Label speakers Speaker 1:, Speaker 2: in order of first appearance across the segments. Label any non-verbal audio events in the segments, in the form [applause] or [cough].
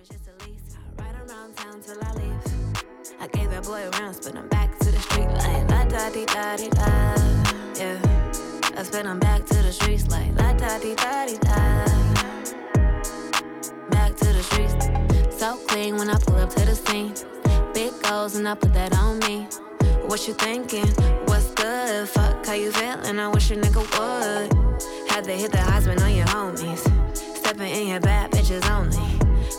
Speaker 1: it's just a lease. I ride around town till I leave. I gave that boy a rounds, but I'm back to the street like la da di da di da. Yeah, I'm back to the streets like la da di da di da. Back to the streets, so clean when I pull up to the scene. Big goals and I put that on me. What you thinking? What's good? Fuck, how you feeling? I wish a nigga would. Had to hit the Heisman on your homies. Stepping in your bad bitches only.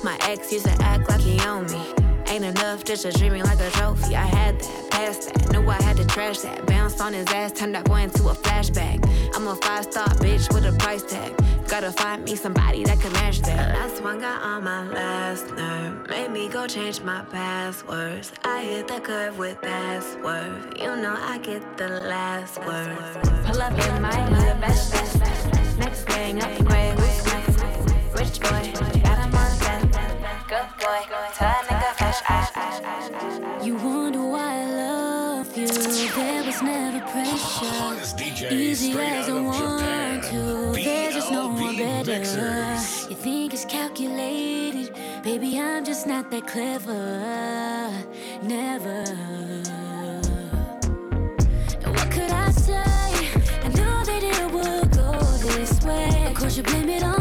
Speaker 1: My ex used to act like he owned me. Ain't enough just to treat me like a trophy. I had that, passed that, knew I had to trash that. Bounced on his ass, turned that boy into a flashback. I'm a five star bitch with a price tag. Gotta find me somebody that can match that. Last one got on my last nerve. Made me go change my passwords. I hit the curve with that swerve. You know I get the last word. Pull up in my new best, best, best. Next thing upgrade. Rich boy, Ah, ah, ah, ah.
Speaker 2: You wonder why I love you. There was never pressure. Easy as I want to. There's just no one better. You think it's calculated. Baby, I'm just not that clever. Never. What could I say? I that it would go this way. Of course, you blame it on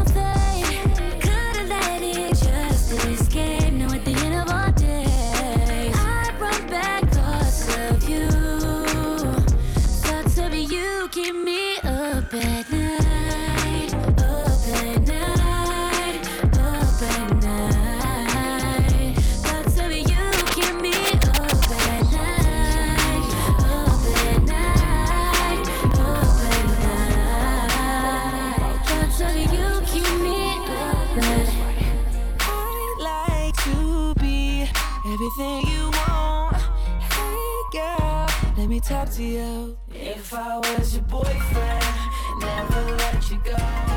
Speaker 3: talk to you. If I was your boyfriend, never let you go.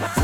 Speaker 4: Bye.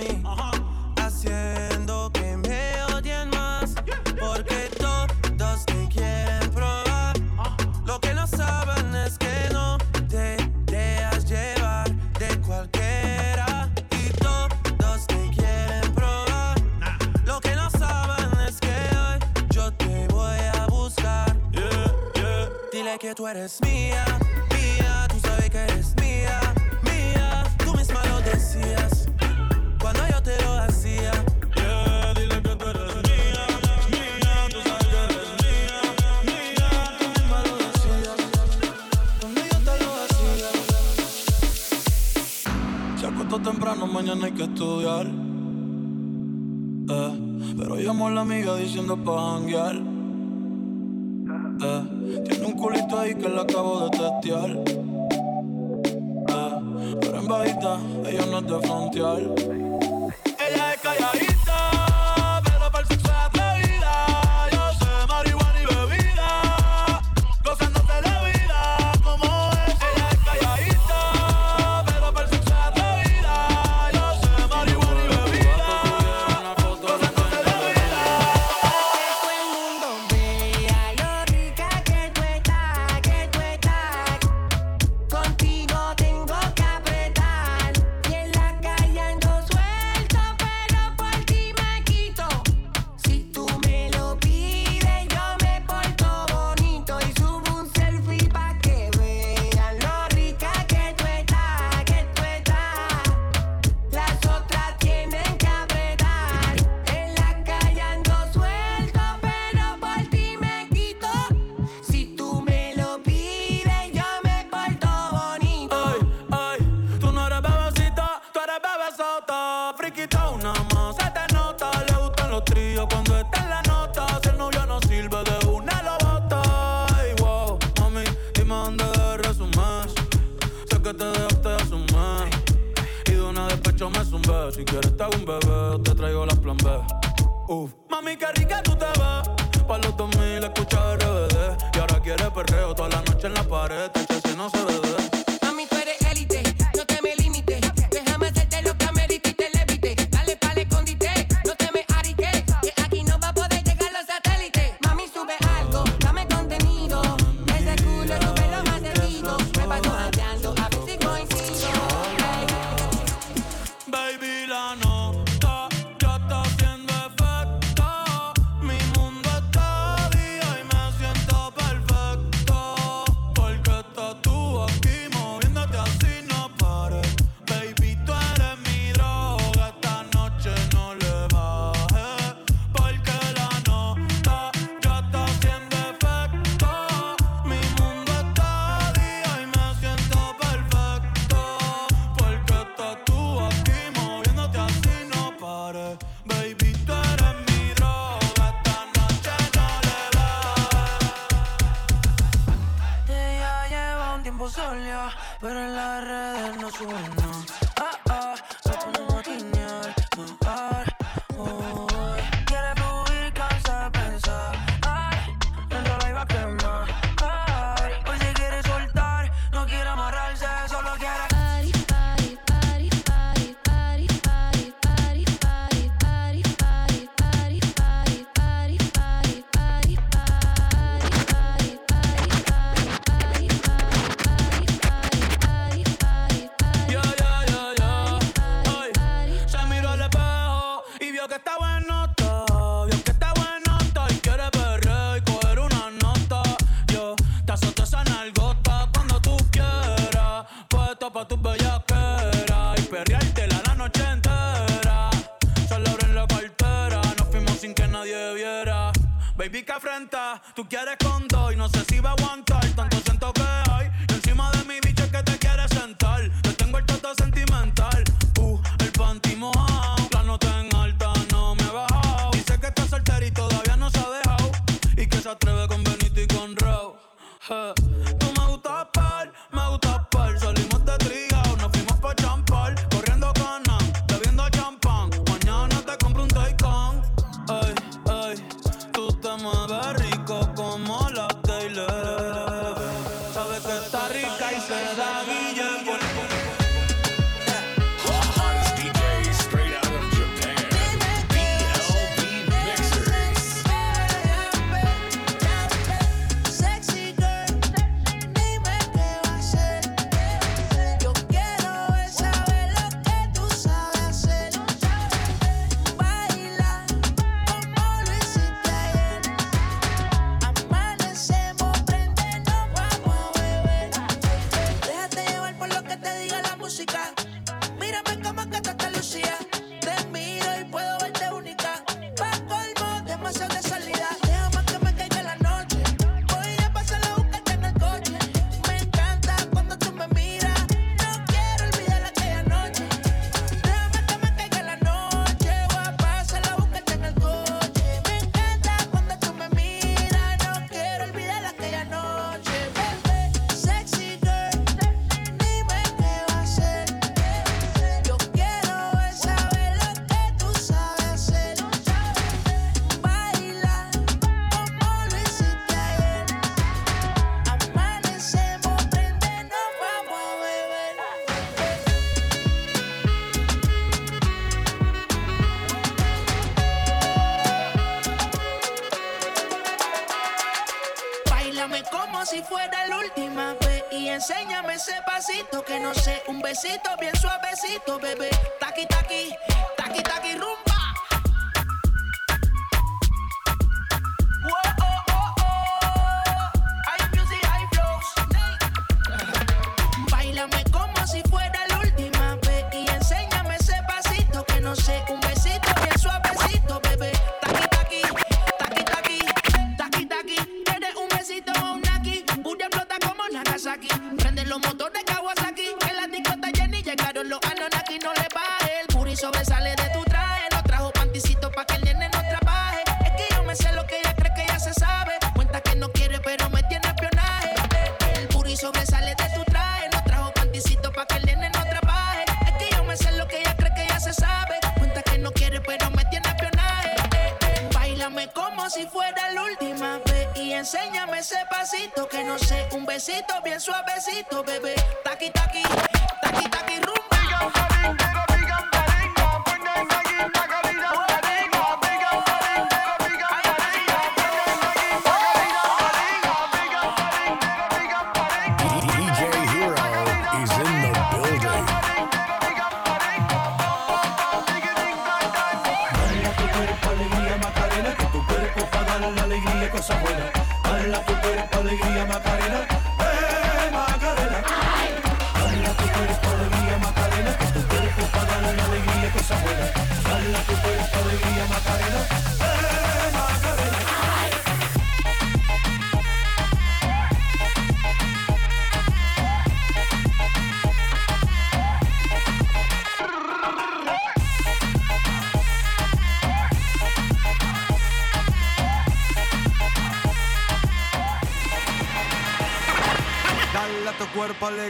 Speaker 4: Mí, haciendo que me odien más, porque todos te quieren probar. Lo que no saben es que no te dejas llevar de cualquiera. Y todos te quieren probar. Lo que no saben es que hoy yo te voy a buscar. Dile que tú eres mía,
Speaker 5: temprano, mañana hay que estudiar. Eh, pero llamó a la amiga diciendo pa' janguear. Eh, tiene un culito ahí que la acabo de testear. Eh, pero en bajita, ella no es de frontear. Ella es calladita,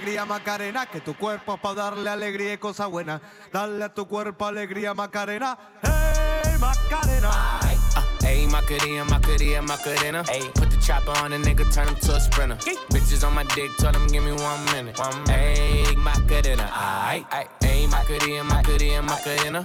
Speaker 5: alegría Macarena, que tu cuerpo
Speaker 6: es para darle alegría y cosa buena. Dale a tu cuerpo alegría Macarena, hey Macarena.
Speaker 7: Uh, Ayy, Macarena, Macarena, Macarena. Ayy, put the chopper on a nigga, turn him to a sprinter. Bitches on my dick, tell them give me one minute. One Ayy, Macarena, aight. Ayy, Macarena, Macarena, Macarena.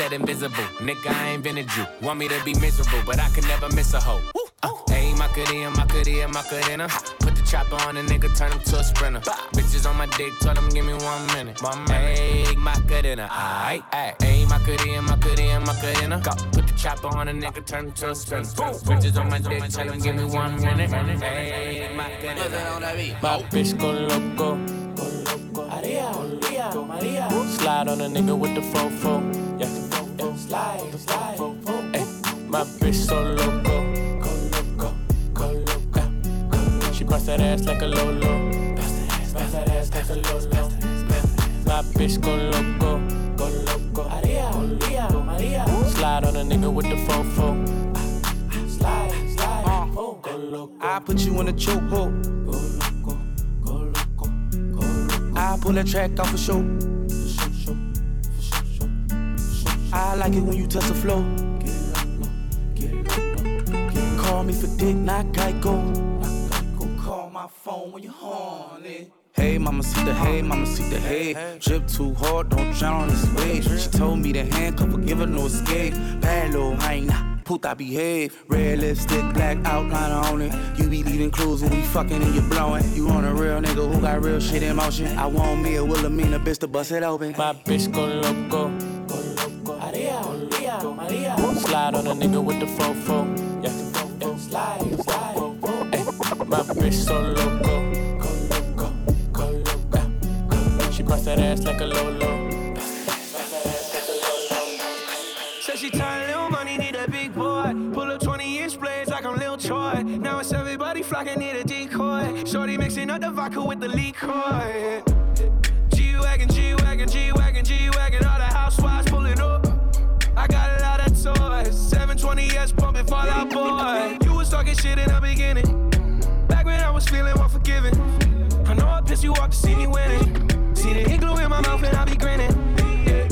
Speaker 7: said invisible. Nigga, I invented you. Want me to be miserable, but I can never miss a hoe. Uh, Ayy, Macarena, Macarena, Macarena. Put the chopper on a nigga, turn him to a sprinter. Bitches on my dick, tell them give me one minute. One minute. Ayy, Macarena, aight, aight. Ayy, Macarena, Macarena, Macarena. Go. Put the chopper on a nigga, turn him to a sprinter. Bitches on my dick, tell them give me one minute. Ayy, Macarena. My bitch go loco. Maria, Maria. Slide on a nigga with the fofo. Yeah. Slide, slide. Ay, my bitch so loco. Go loco, go loco. She bust that ass like a lolo. That ass like a lolo. My bitch go loco, go loco. Maria, Maria, Maria. Slide on a nigga with the fofo. Slide, slide. Oh, go loco.
Speaker 8: I put you in a chokehold.
Speaker 7: Go loco, go loco, go loco.
Speaker 8: I pull that track off a show. I like it when you touch the flow. Call me for dick, not Geico. Call my phone when you're horny. Hey, mama, see the hey, mama, see the hey. Drip too hard, don't drown on this wave. She told me to handcuff her, give her no escape. Bad little hyena, puta behave. Red lipstick, black outline on it. You be leaving clues when we fucking and you blowing. You on a real nigga who got real shit in motion. I want me a Wilhelmina bitch to bust it open.
Speaker 7: My bitch. Go loco. Slide on a nigga with the fofo. Yeah, yeah. slide, slide. Ay, my bitch so loco. She bust that ass like a lolo.
Speaker 9: Said she tired, little money, need a big boy. Pull up 20 inch blades like I'm Lil Troy. Now it's everybody flocking, need a decoy. Shorty mixing up the vodka with the liquor. Talking shit in the beginning. Back when I was feeling unforgiving. I know I pissed you off to see me winning. See the glue in my mouth and I be grinning. Yeah.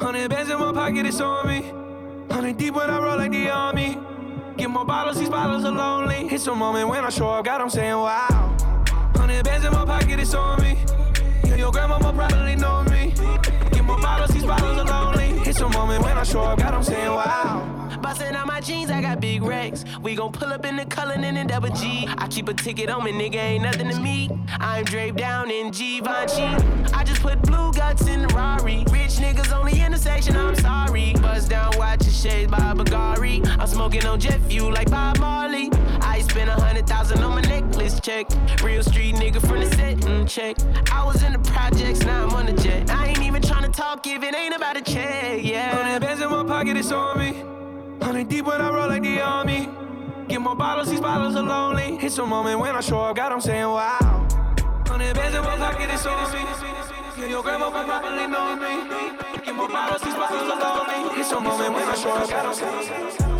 Speaker 9: Hundred bands in my pocket, it's on me. Hundred deep when I roll like the army. Get more bottles, these bottles are lonely. It's a moment when I show up, God, I'm saying wow. Hundred bands in my pocket, it's on me. Yeah, your grandmama probably know me. Get more bottles, these bottles are lonely. It's a moment when I show up, God, I'm saying wow. Bustin' out my jeans, I got big racks. We gon' pull up in the Cullinan and double G. I keep a ticket on me, nigga, ain't nothing to me. I'm draped down in Givenchy. I just put blue guts in the Rari. Rich niggas on the intersection, I'm sorry. Buzz down, watch your shades by Bagari. I'm smoking on jet fuel like Bob Marley. I spent a hundred thousand on my necklace check. Real street nigga from the set check. I was in the projects, now I'm on the jet. I ain't even tryna talk if it ain't about a check, yeah. Hundred bands in my pocket, it's on me. Hundred deep when I roll like the army. Get more bottles, these bottles are lonely. It's a moment when I show up, God, I'm saying wow. Hundred bands in my pocket, it's on me. Yeah, your grandma probably know me. Get more bottles, these bottles are lonely. It's a moment when I show up, God, I'm saying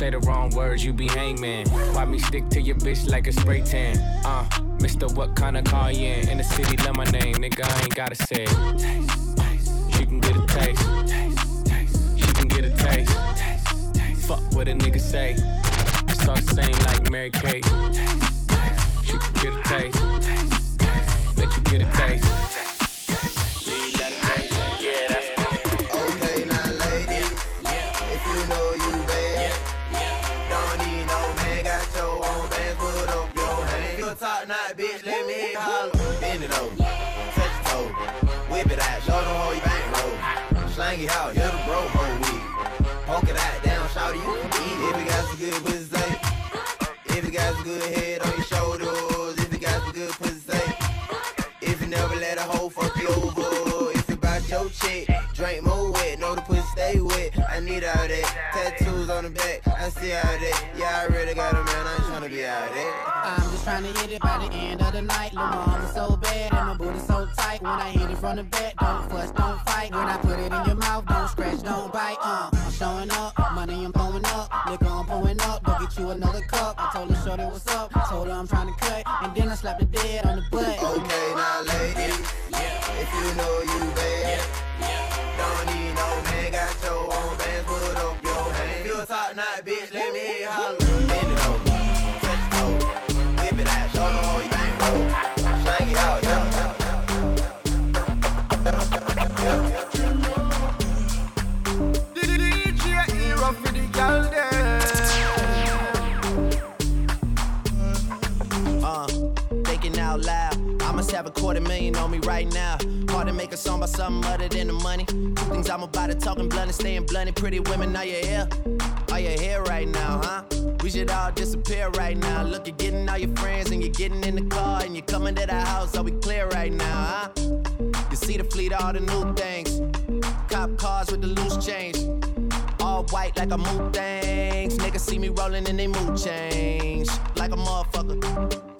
Speaker 7: Say the wrong words, you be hangman. Why me stick to your bitch like a spray tan? Uh, Mister, what kind of car you in? In the city, love my name, nigga, I ain't gotta say it. She can get a taste. Taste. She can get a taste. Fuck what a nigga say. All the same like Mary Kate. She can get a taste. Let you get a taste.
Speaker 10: Knot, bitch, let me holler. Bend it over, touch whip it out, show them how you bankroll. Slang it out, you're the bro, week. Poke it out, down, shout you can eat. If you got some good pussy. If you got some good head on your shoulders, if you got some good pussy. If you never let a hoe fuck you over, if you bout your chick, drink more wet, know the pussy stay wet. I need all that. On the back, I see all that. Yeah, I really got a man, I ain't tryna be out there.
Speaker 11: I'm just trying to hit it by the end of the night. Lil' mama so bad and my booty so tight. When I hit it from the back, don't fuss, don't fight. When I put it in your mouth, don't scratch, don't bite. Uh, I'm showing up, money I'm throwing up, liquor I'm pouring up. Go get you another cup. I told her shorty what's up, told her I'm trying to cut, and then I slapped the dead on the butt.
Speaker 10: Okay, now ladies, if you know you bad, don't need no man, got your own bands, put up top knot, bitch, let me you holler. Have a quarter million on me right now. Hard to make a song about something other than the money. Two things I'm about to talking blunt and staying blunt. Pretty women, are you here? Are you here right now, huh? We should all disappear right now. Look, you're getting all your friends and you're getting in the car and you're coming to the house. Are we clear right now, huh? You see the fleet, all the new things. Cop cars with the loose change. All white like a mood things. Niggas see me rolling and they mood change. Like a motherfucker.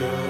Speaker 12: Girl,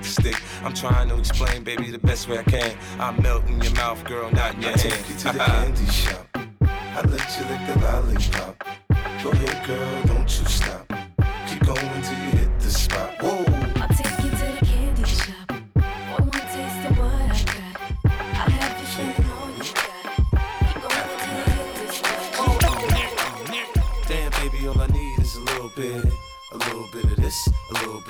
Speaker 12: the stick. I'm trying to explain, baby, the best way I can. I melt in your mouth, girl, not in your
Speaker 2: I
Speaker 12: hand.
Speaker 2: take you to the [laughs] candy shop. I let you lick the lollipop. Go ahead, girl, don't you stop.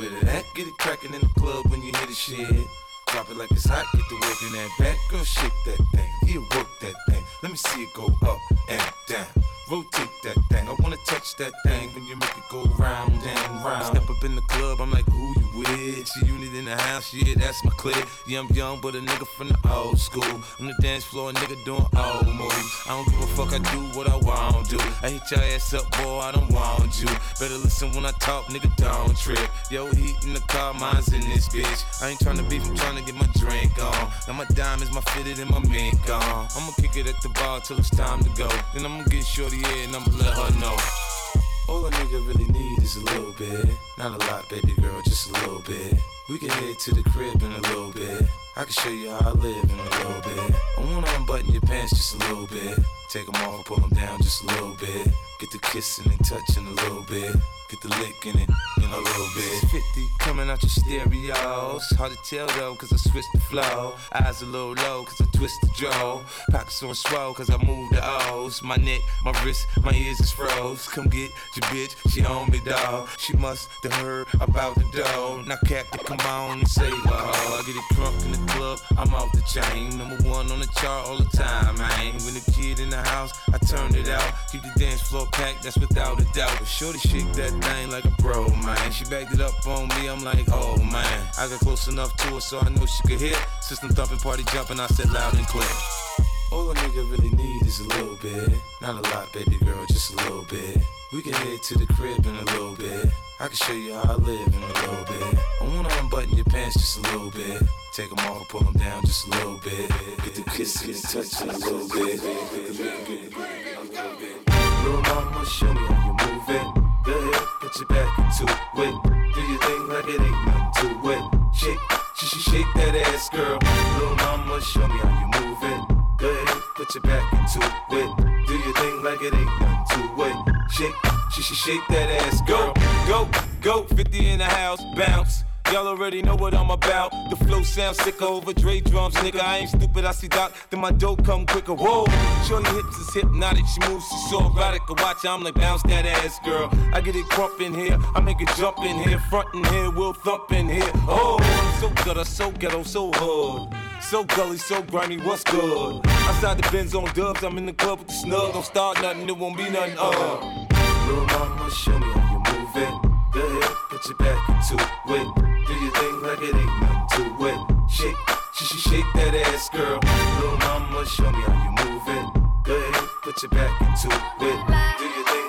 Speaker 12: Get it cracking in the club when you hear the shit. Drop it like it's hot, get the work in that back. Girl, shake that thing, yeah, work that thing. Let me see it go up and down. Rotate that thing. I wanna touch that thing when you make it go round and round. Step up in the club, I'm like, who you with? G-Unit in the house, yeah, that's my clique. Yeah, I'm young, but a nigga from the old school. On the dance floor, a nigga doing old moves. I don't give a fuck, I do what I want to. I hit your ass up, boy, I don't want you. Better listen when I talk, nigga, don't trip. Yo, heat in the car, mine's in this bitch. I ain't tryna beef, I'm tryna get my drink on. Now my diamonds, my fitted, and my mink on. I'ma kick it at the bar till it's time to go. Then I'ma get shorty and I'ma let her know. All a nigga really need is a little bit. Not a lot, baby girl, just a little bit. We can head to the crib in a little bit. I can show you how I live in a little bit. I wanna unbutton your pants just a little bit. Take them off, pull them down just a little bit. Get the kissing and touching a little bit. Get the licking it in a little bit. 50 coming out your stereos. Hard to tell though, cause I switched the flow. Eyes a little low, cause I twist the jaw. Pockets on swell, cause I move the O's. My neck, my wrist, my ears is froze. Come get your bitch, she on me, dog. She must have heard about the dough. Now, Captain, come on and save her. I get it drunk in the club, I'm off the chain. Number one on the chart all the time, man. When the kid in the house, I turn it out. Keep the dance floor packed, that's without a doubt. But shorty shake that thing like a bro, man. She backed it up on me, I'm like, oh man. I got close enough to her so I know she could hear. System thumping, party jumping, I said loud and clear. All a nigga really need is a little bit. Not a lot, baby girl, just a little bit. We can head to the crib in a little bit. I can show you how I live in a little bit. I wanna unbutton your pants just a little bit. Take them off, pull them down just a little bit. Get the kissing and touching a little bit. Little mama, show me how you move it. Go ahead, put your back into it. Do your thing like it ain't nothing to it. Shake, sh sh shake that ass, girl. Little mama, show me how you move it. Go ahead, put your back into it. Do your thing like it ain't nothing. Shake, sh sh shake that ass, girl. Go, go, 50 in the house, bounce. Y'all already know what I'm about. The flow sounds sicker over Dre drums, nigga. I ain't stupid, I see Doc, then my dope come quicker. Whoa, shorty hips is hypnotic, she moves, she's so erotic. I watch, I'm like, bounce that ass, girl. I get it crump in here, I make it jump in here, front in here, we'll thump in here. Oh, so gutter, so ghetto, so hood. So gully, so grimy, what's good? Outside the Benz on dubs, I'm in the club with the snug. Don't start nothing, it won't be nothing, uh. Little mama, show me how you move it. Go ahead, put your back into it. Do your thing like it ain't nothing to it. Shake, sh sh shake that ass, girl. Little mama, show me how you move it. Go ahead, put your back into it. Do your thing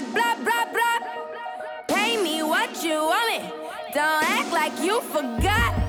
Speaker 12: Like
Speaker 13: blah, blah, blah. Pay me what you want me. Don't act like you forgot.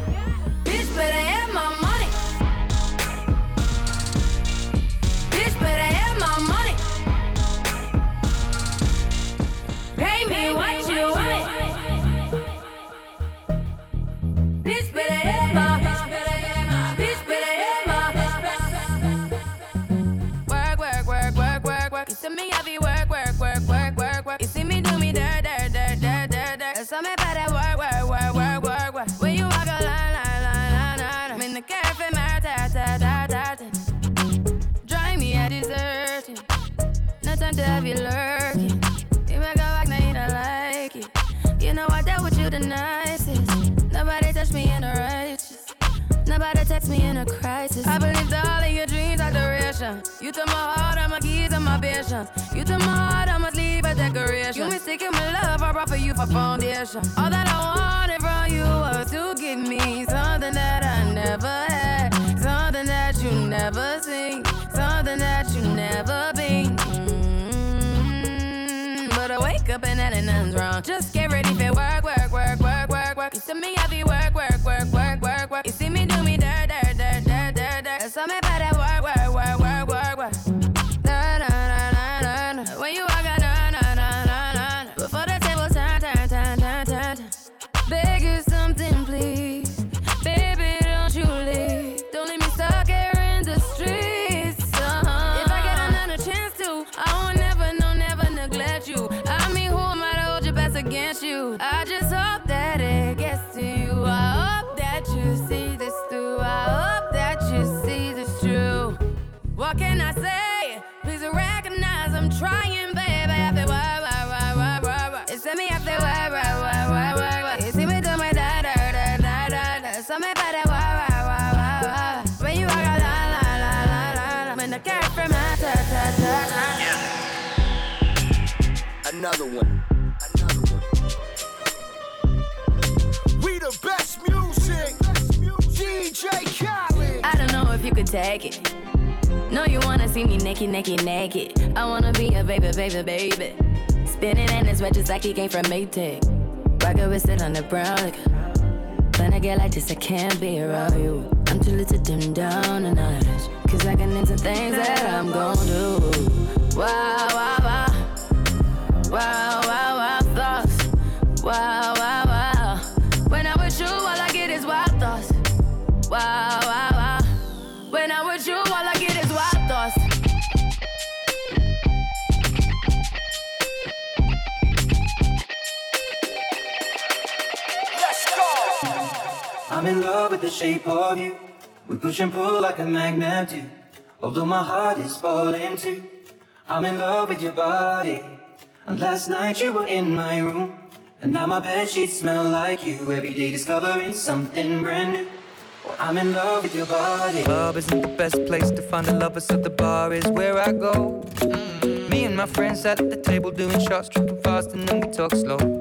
Speaker 13: I
Speaker 14: don't know if you could take it. No, you wanna see me naked, naked, naked. I wanna be a baby, baby, baby. Spinning in his red just like he came from Maytag. Rocket with it on the brown. Like, when I get like this, I can't be around you. I'm too little to dim down notch. Cause I can into things that I'm gon' do. Wow, wow, wow. Wow, wow, wow, thoughts. Wow, wow. I'm
Speaker 15: in love with the shape of you. We push and pull like a magnet do. Although my heart is falling too. I'm in love with your body. And last night you were in my room. And now my bed sheets smell like you. Every day discovering something brand new. I'm in love with your body.
Speaker 16: Club isn't the best place to find a lover, so the bar is where I go. Mm. Me and my friends sat at the table doing shots, tripping fast, and then we talk slow.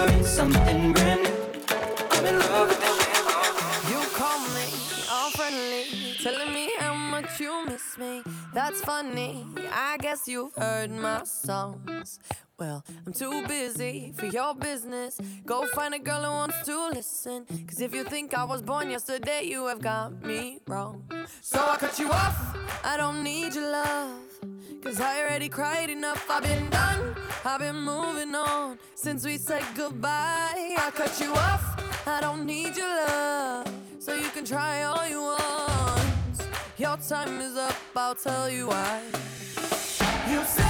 Speaker 15: discovering something brand new. I'm in love with the
Speaker 14: You call me all telling me how much you miss me. That's funny. I guess you've heard my songs. Well, I'm too busy for your business. Go find a girl who wants to listen. Cause if you think I was born yesterday, you have got me wrong. So I cut you off. I don't need your love. Cause I already cried enough. I've been done. I've been moving on since we said goodbye. I cut you off. I don't need your love. So you can try all you want. Your time is up. I'll tell you why. You say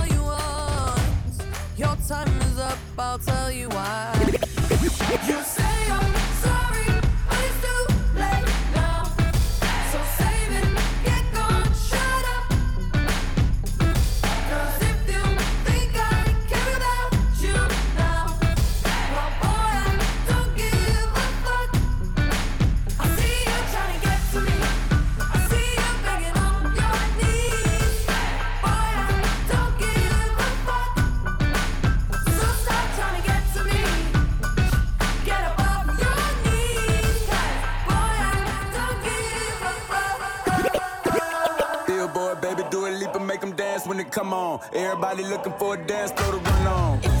Speaker 14: Your time is up. I'll tell you why. You say I'm
Speaker 17: hook 'em, make 'em dance when they come on. Everybody looking for a dance, throw the run on.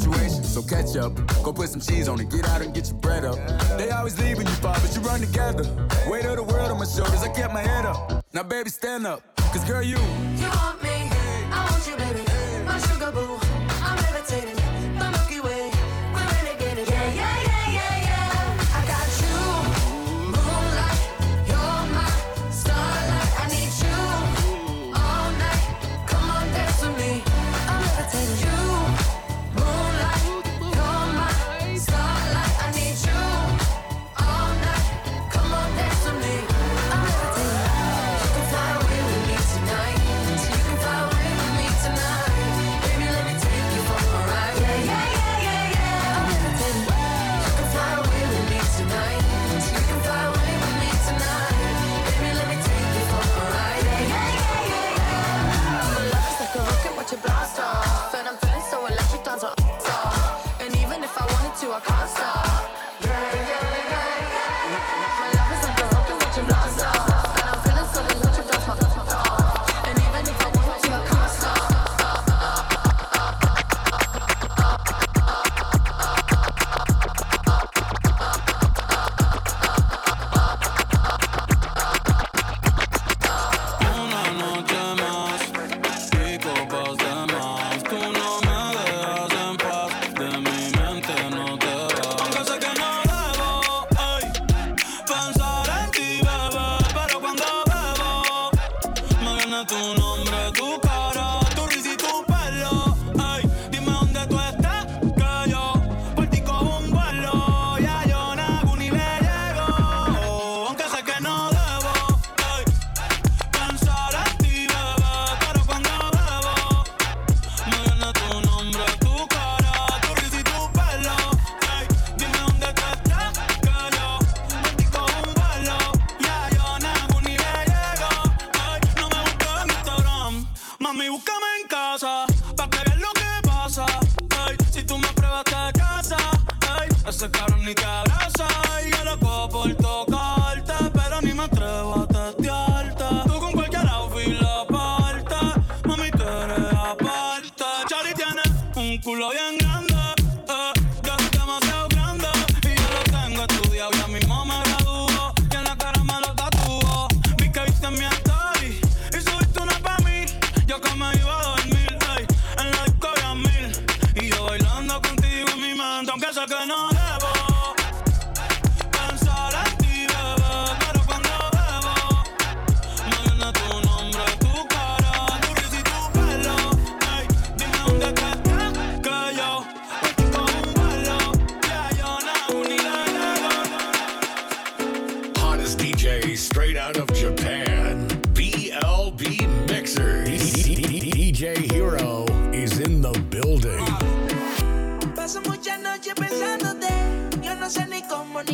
Speaker 17: situation, so catch up. Go put some cheese on it, get out and get your bread up. They always leaving you, Bob, but you run together. Weight of the world on my shoulders, I kept my head up. Now, baby, stand up, cause girl, you.
Speaker 5: You want me?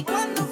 Speaker 18: cuando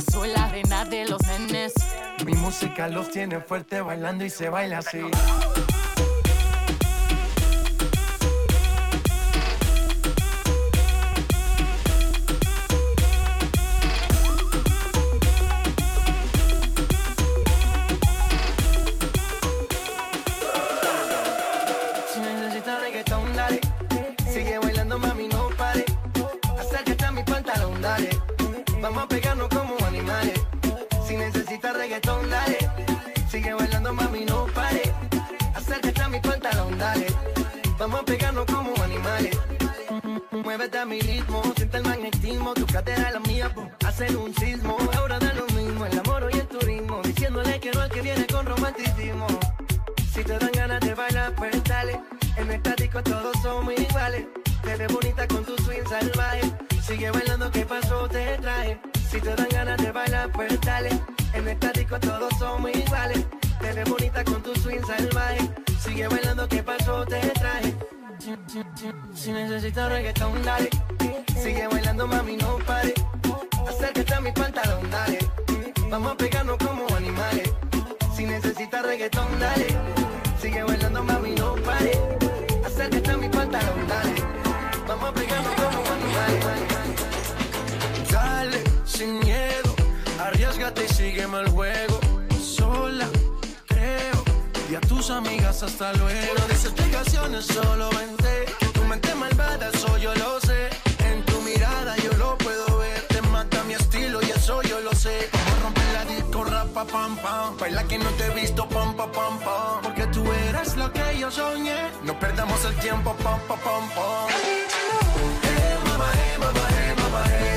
Speaker 19: Soy la reina de los nenes.
Speaker 4: Mi música los tiene fuerte bailando y se baila así. Pegarnos como animales. Muévete a mi ritmo, siente el magnetismo. Tu cadera la mía, po, hacen un sismo. Ahora da lo mismo, el amor y el turismo. Diciéndole que no al que viene con romanticismo. Si te dan ganas de bailar, pues dale. En el estático todos somos iguales. Te ves bonita con tu swing salvaje. Sigue bailando, ¿qué pasó? Te traje. Si te dan ganas de bailar, pues dale. En estático todos somos iguales. Te ves bonita con tu swing salvaje. Sigue bailando, ¿qué pasó? Te traje. Si necesitas reggaetón, dale. Sigue bailando, mami, no pare. Acércate a mi pantalón, dale. Vamos a pegarnos como animales. Si necesitas reggaetón, dale. Sigue bailando, mami, no pare. Acércate a mi pantalón, dale. Vamos a pegarnos como animales. Dale, sin miedo. Arriesgate y sígueme el juego. Amigas hasta luego. No des explicaciones, solo vente. Que tu mente malvada, eso yo lo sé. En tu mirada yo lo puedo ver. Te mata mi estilo y eso yo lo sé. Como romper la disco, rapa, pam, pam. Baila que no te he visto, pam, pam, pam, pam. Porque tú eres lo que yo soñé. No perdamos el tiempo, pam, pam, pam, pam. Hey, mama, hey, mama, hey, mama. Hey,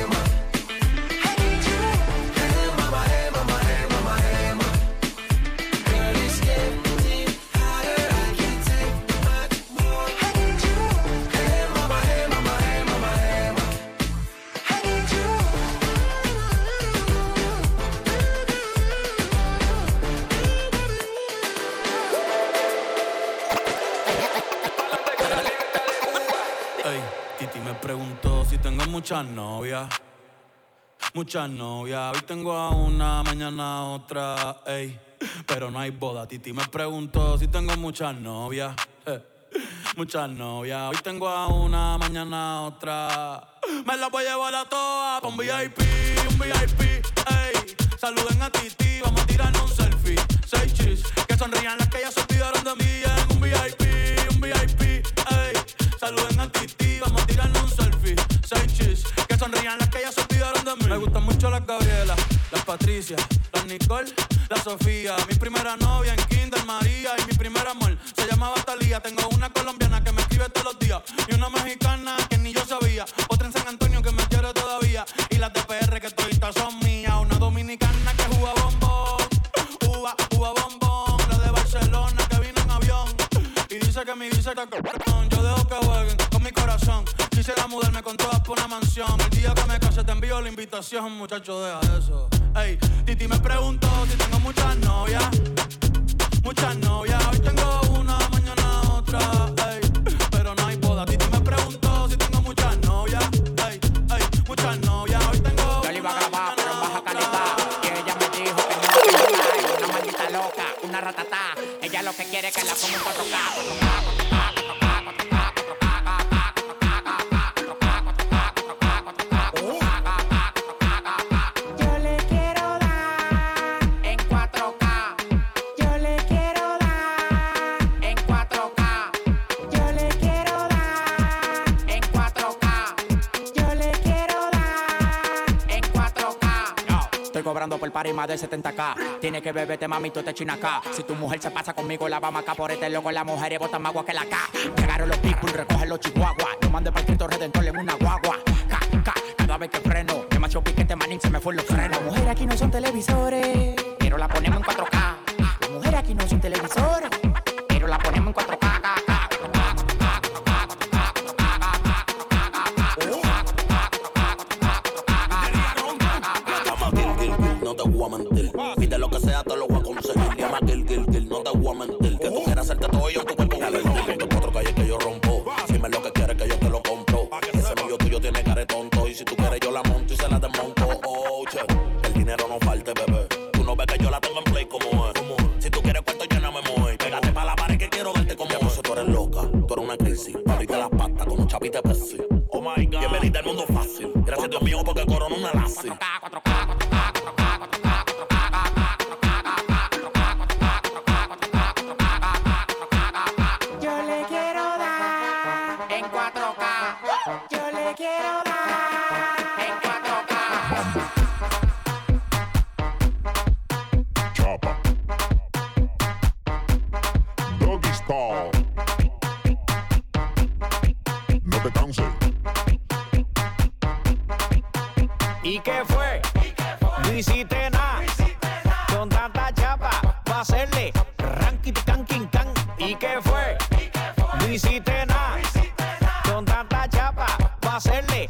Speaker 5: muchas novias. Muchas novias. Hoy tengo a una, mañana otra. Ey, pero no hay boda. Titi me preguntó si tengo muchas novias. Eh, Muchas novias. Hoy tengo a una, mañana otra. Me la voy a llevar a todas un VIP, un VIP. Ey, saluden a Titi, vamos a tirarnos un selfie. Seis chis, que sonrían las que ya se olvidaron de mí un VIP, un VIP. Ey, saluden a Titi, vamos a tirarnos Gabriela, las Patricia, las Nicole, la Sofía. Mi primera novia en Kinder María y mi primer amor se llamaba Talía. Tengo una colombiana que me escribe todos los días y una mexicana que ni yo sabía. Otra en San Antonio que me quiere todavía y las de PR que toditas son mías. Una dominicana que juega bombón, uva, uva bombón. La de Barcelona que vino en avión y dice que mi está cabrón. Yo dejo que jueguen con mi corazón. Quisiera mudarme con la invitación, muchacho, deja eso. Ey, Titi me preguntó si tengo muchas novias.
Speaker 20: de 70k. Tiene que beberte, mamito, te china acá. Si tu mujer se pasa conmigo, la vamos acá por este loco. Las mujeres botan más agua que la K. Llegaron los people, recogen los chihuahuas. Lo mande para Cristo Redentor.
Speaker 21: ¿Y
Speaker 22: qué fue? No hiciste nada. Con tanta chapa, pa' hacerle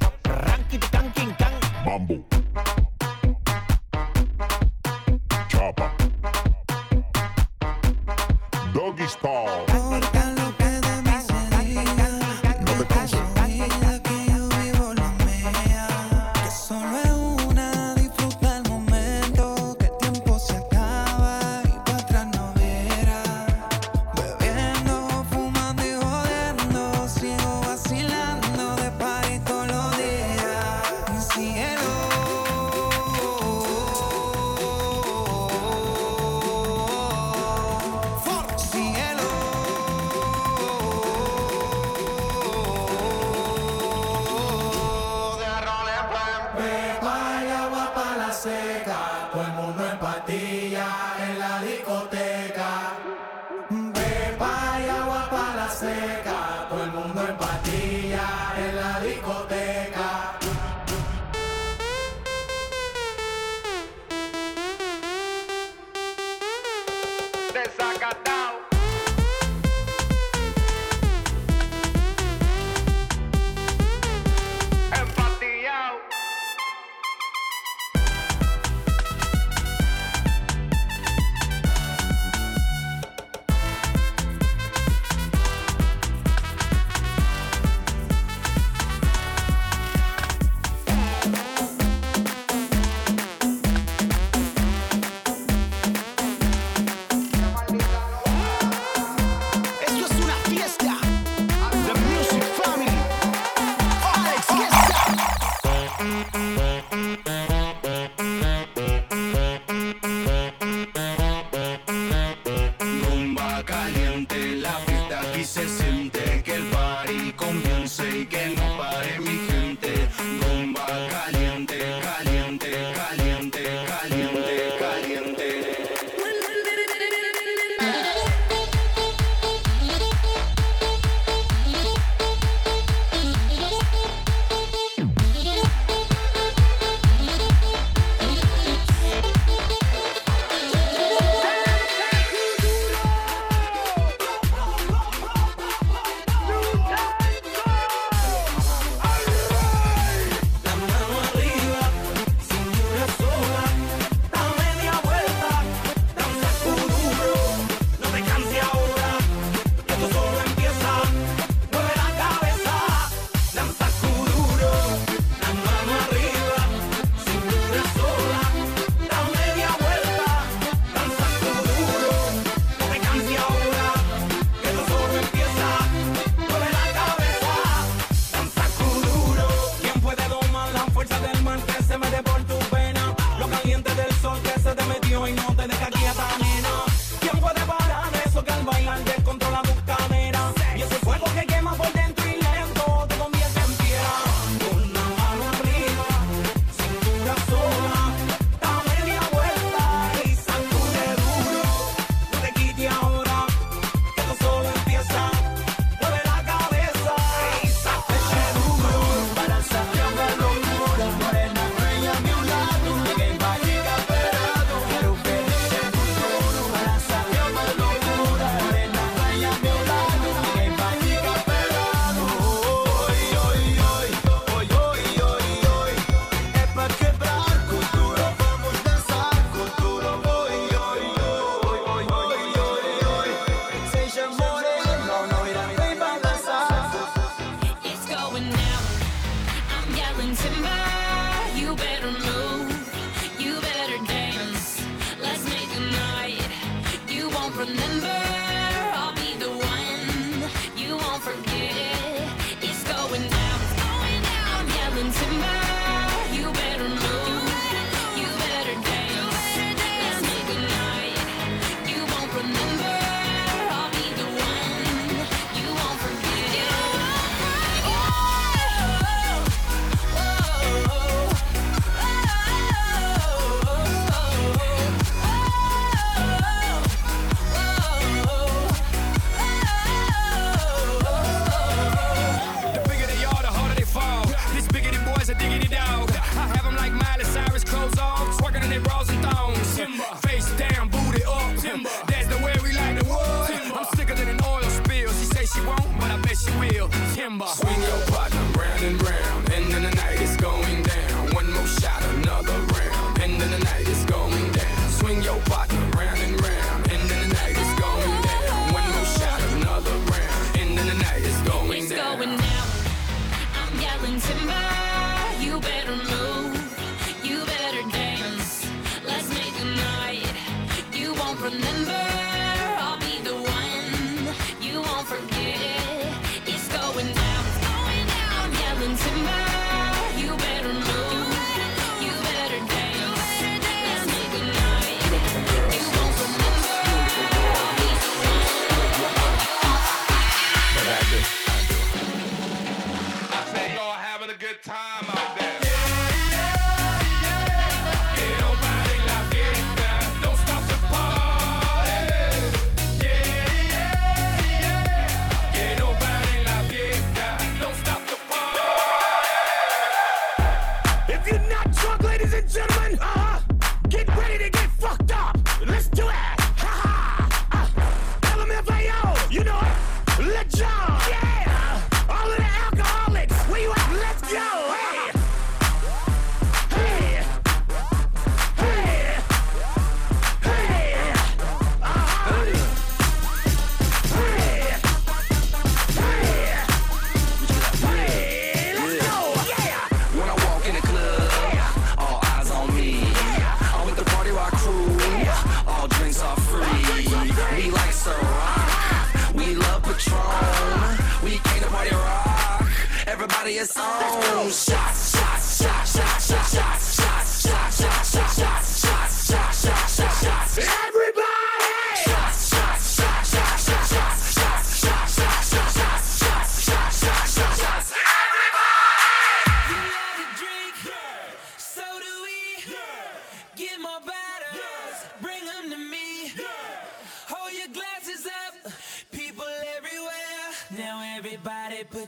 Speaker 23: Patron. We came to party rock. Everybody is on. Shots, shots, shots, shots, shots, shots, shots, shots, shots, shots.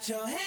Speaker 24: your hands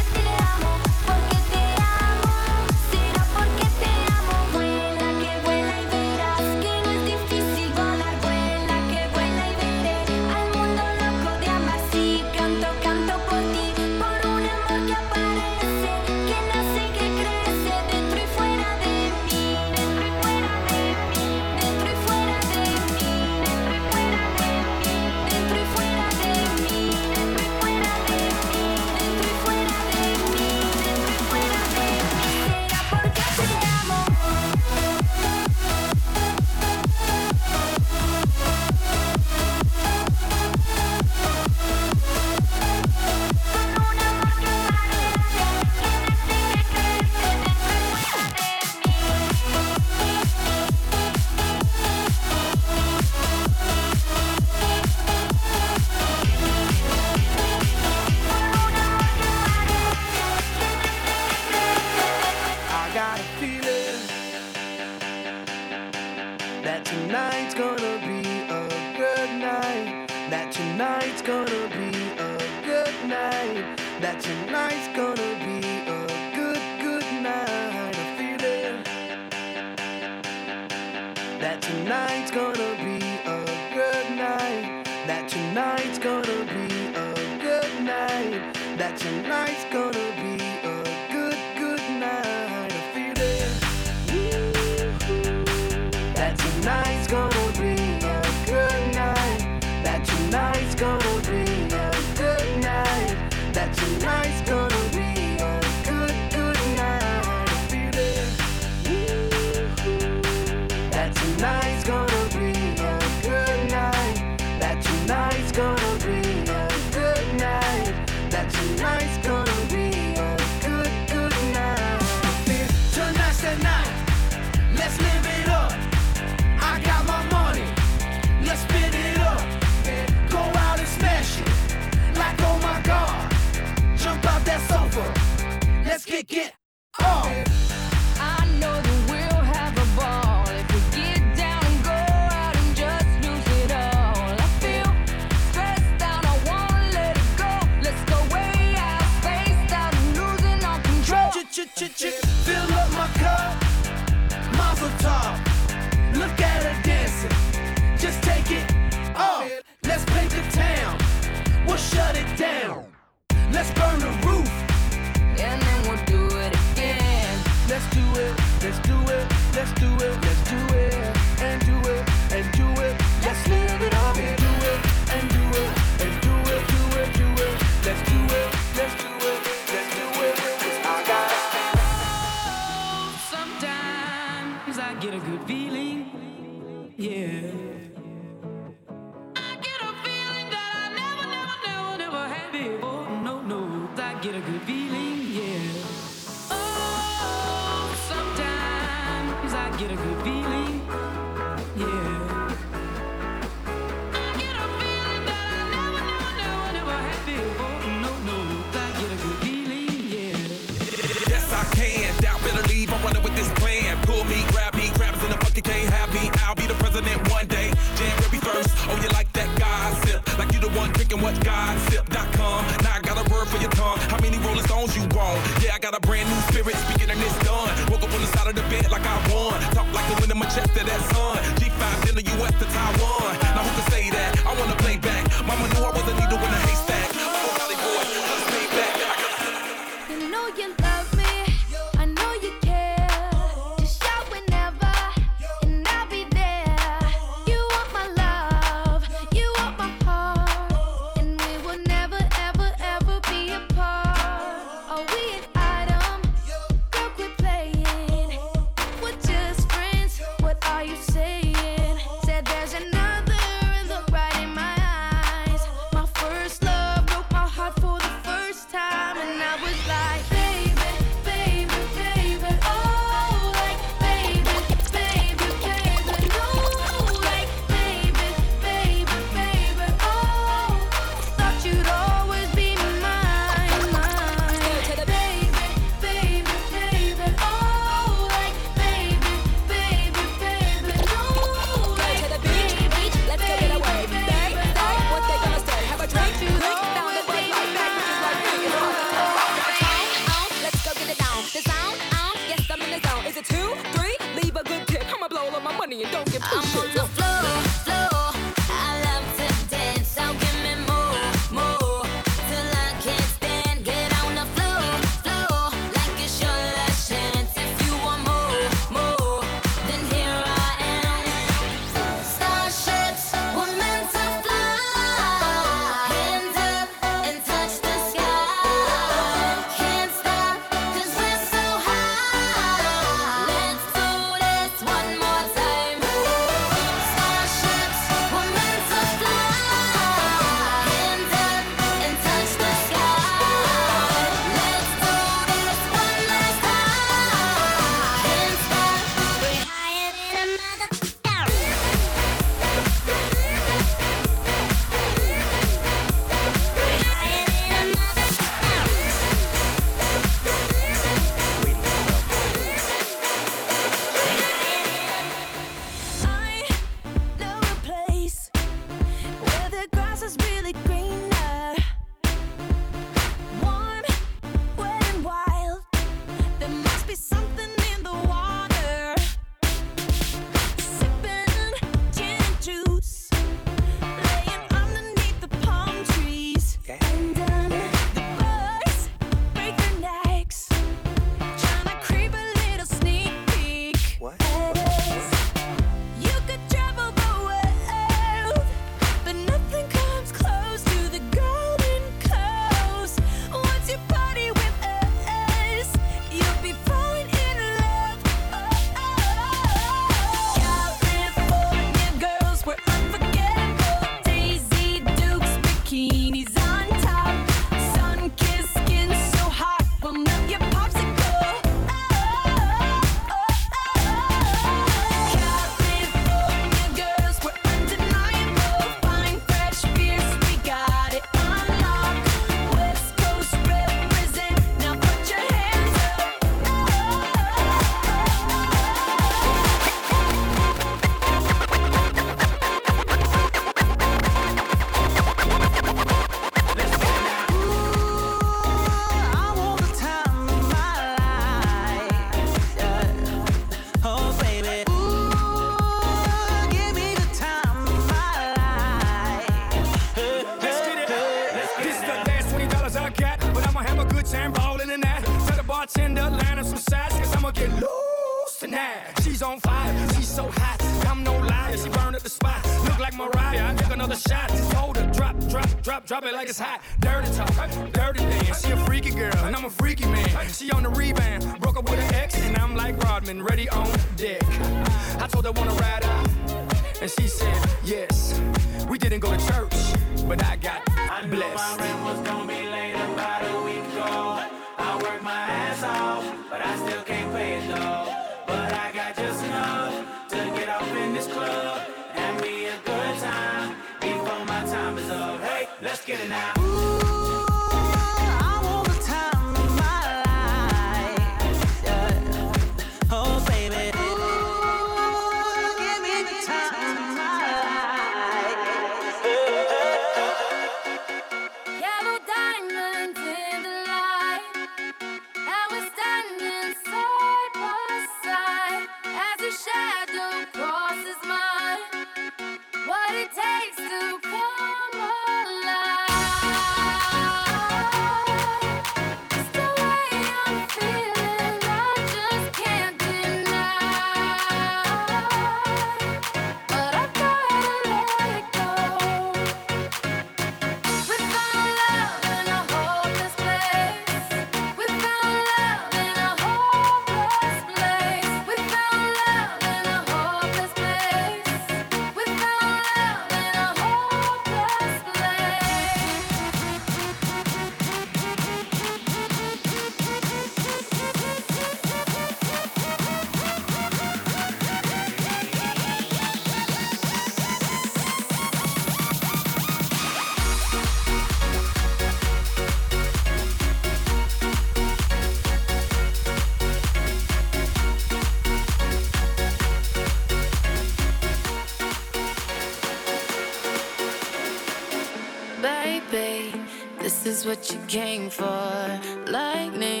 Speaker 14: came for. Lightning